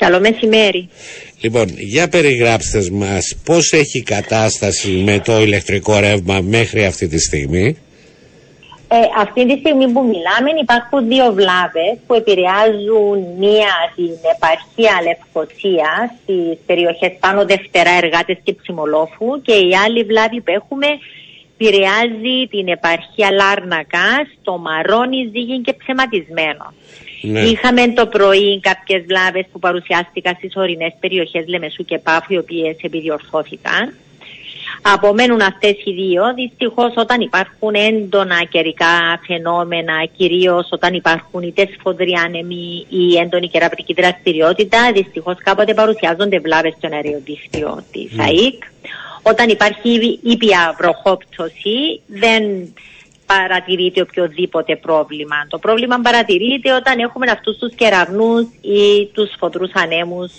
Καλό μεσημέρι. Λοιπόν, για περιγράψτε μας πώς έχει κατάσταση με το ηλεκτρικό ρεύμα μέχρι αυτή τη στιγμή. Ε, αυτή τη στιγμή που μιλάμε υπάρχουν δύο βλάβες που επηρεάζουν μία την επαρχία Λευκοσία στις περιοχές πάνω Δευτερά Εργάτες και Ψιμολόφου και η άλλη βλάβη που έχουμε επηρεάζει την επαρχία Λάρνακα, το Μαρόνι, Ζήγιν και Ψεματισμένο. Ναι. Είχαμε το πρωί κάποιες βλάβες που παρουσιάστηκαν στις ορεινές περιοχές Λεμεσού και Πάφου οι οποίες επιδιορθώθηκαν. Απομένουν αυτές οι δύο. Δυστυχώς όταν υπάρχουν έντονα καιρικά φαινόμενα, κυρίως όταν υπάρχουν είτε σφοδροί άνεμοι ή έντονη κεραπτική δραστηριότητα, δυστυχώς κάποτε παρουσιάζονται βλάβες στον αεριοδίκτυο της mm. ΑΕΚ. Όταν υπάρχει ήπια βροχόπτωση, δεν παρατηρείται οποιοδήποτε πρόβλημα. Το πρόβλημα παρατηρείται όταν έχουμε αυτούς τους κεραυνούς ή τους φωτρούς ανέμους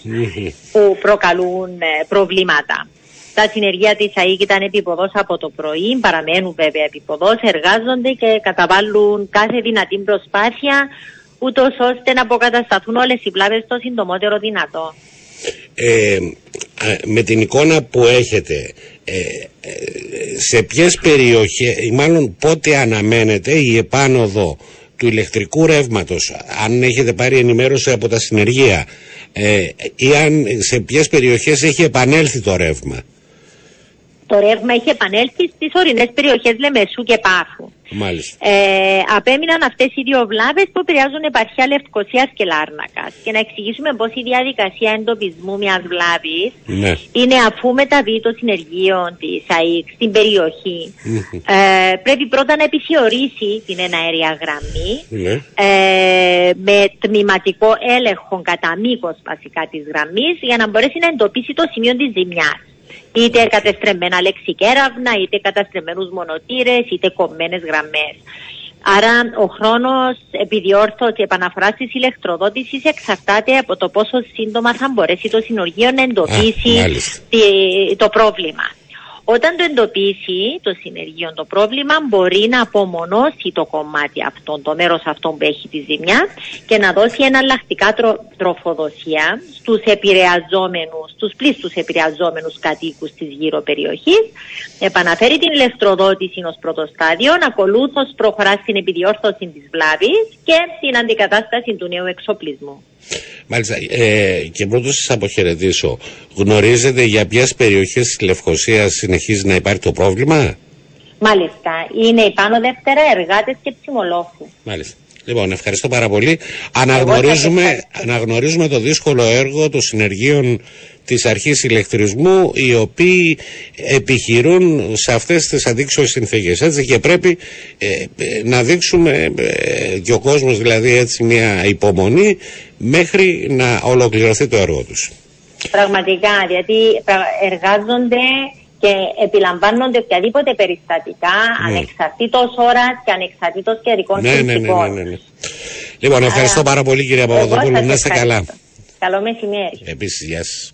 που προκαλούν ε, προβλήματα. Τα συνεργεία της ΑΕΚ ήταν επίποδος από το πρωί, παραμένουν βέβαια επίποδος, εργάζονται και καταβάλουν κάθε δυνατή προσπάθεια ούτως ώστε να αποκατασταθούν όλες οι πλάβες το συντομότερο δυνατό. Ε, με την εικόνα που έχετε, ε, ε, σε ποιες περιοχές, μάλλον πότε αναμένεται η επάνωδο του ηλεκτρικού ρεύματος, αν έχετε πάρει ενημέρωση από τα συνεργεία, ή αν σε ποιες περιοχές έχει επανέλθει το ρεύμα; Το ρεύμα έχει επανέλθει στις ορεινές περιοχές Λεμεσού και Πάφου. Μάλιστα. Ε, απέμειναν αυτές οι δύο βλάβες που επηρεάζουν επαρχία Λευκοσίας και Λάρνακας. Και να εξηγήσουμε πώς η διαδικασία εντοπισμού μιας βλάβης ναι. είναι αφού μεταβεί το συνεργείο της ΑΕΚ στην περιοχή. ε, πρέπει πρώτα να επιθεωρήσει την εναέρια γραμμή ναι. ε, με τμηματικό έλεγχο κατά μήκος βασικά της γραμμής για να μπορέσει να εντοπίσει το σημείο της ζημιάς είτε κατεστρεμμένα λεξικέραυνα, είτε καταστρεμμένους μονοτήρες, είτε κομμένες γραμμές. Άρα ο χρόνος επιδιόρθωσης επαναφοράς της ηλεκτροδότησης εξαρτάται από το πόσο σύντομα θα μπορέσει το συνεργείο να εντοπίσει το πρόβλημα. Όταν το εντοπίσει το συνεργείο το πρόβλημα μπορεί να απομονώσει το κομμάτι αυτό, το μέρος αυτό που έχει τη ζημιά και να δώσει εναλλακτικά τρο, τροφοδοσία στους επηρεαζόμενους, στους πλήστους επηρεαζόμενους κατοίκους της γύρω περιοχής, επαναφέρει την ηλεκτροδότηση ως πρώτο στάδιο, ακολούθως προχωρά στην επιδιόρθωση της βλάβης και την αντικατάσταση του νέου εξοπλισμού. Μάλιστα. Ε, και πρώτο σας αποχαιρετήσω. Γνωρίζετε για ποιες περιοχές της Λευκοσίας συνεχίζει να υπάρχει το πρόβλημα; Μάλιστα. Είναι η πάνω δεύτερα εργάτες και ψημολόφου. Μάλιστα. Λοιπόν, ευχαριστώ πάρα πολύ. Αναγνωρίζουμε, αναγνωρίζουμε το δύσκολο έργο των συνεργείων της αρχής ηλεκτρισμού οι οποίοι επιχειρούν σε αυτές τις αντίξωες συνθήκες έτσι και πρέπει ε, ε, να δείξουμε ε, και ο κόσμος δηλαδή έτσι μια υπομονή μέχρι να ολοκληρωθεί το έργο τους. Πραγματικά, γιατί εργάζονται και επιλαμβάνονται οποιαδήποτε περιστατικά ναι. ανεξαρτήτως ώρας και ανεξαρτήτως καιρικών ναι, ναι, ναι, ναι, ναι, Λοιπόν, ευχαριστώ πάρα πολύ κυρία Παπαδοπούλου. Να είστε καλά. Καλό μεσημέρι. Επίσης, γεια σας.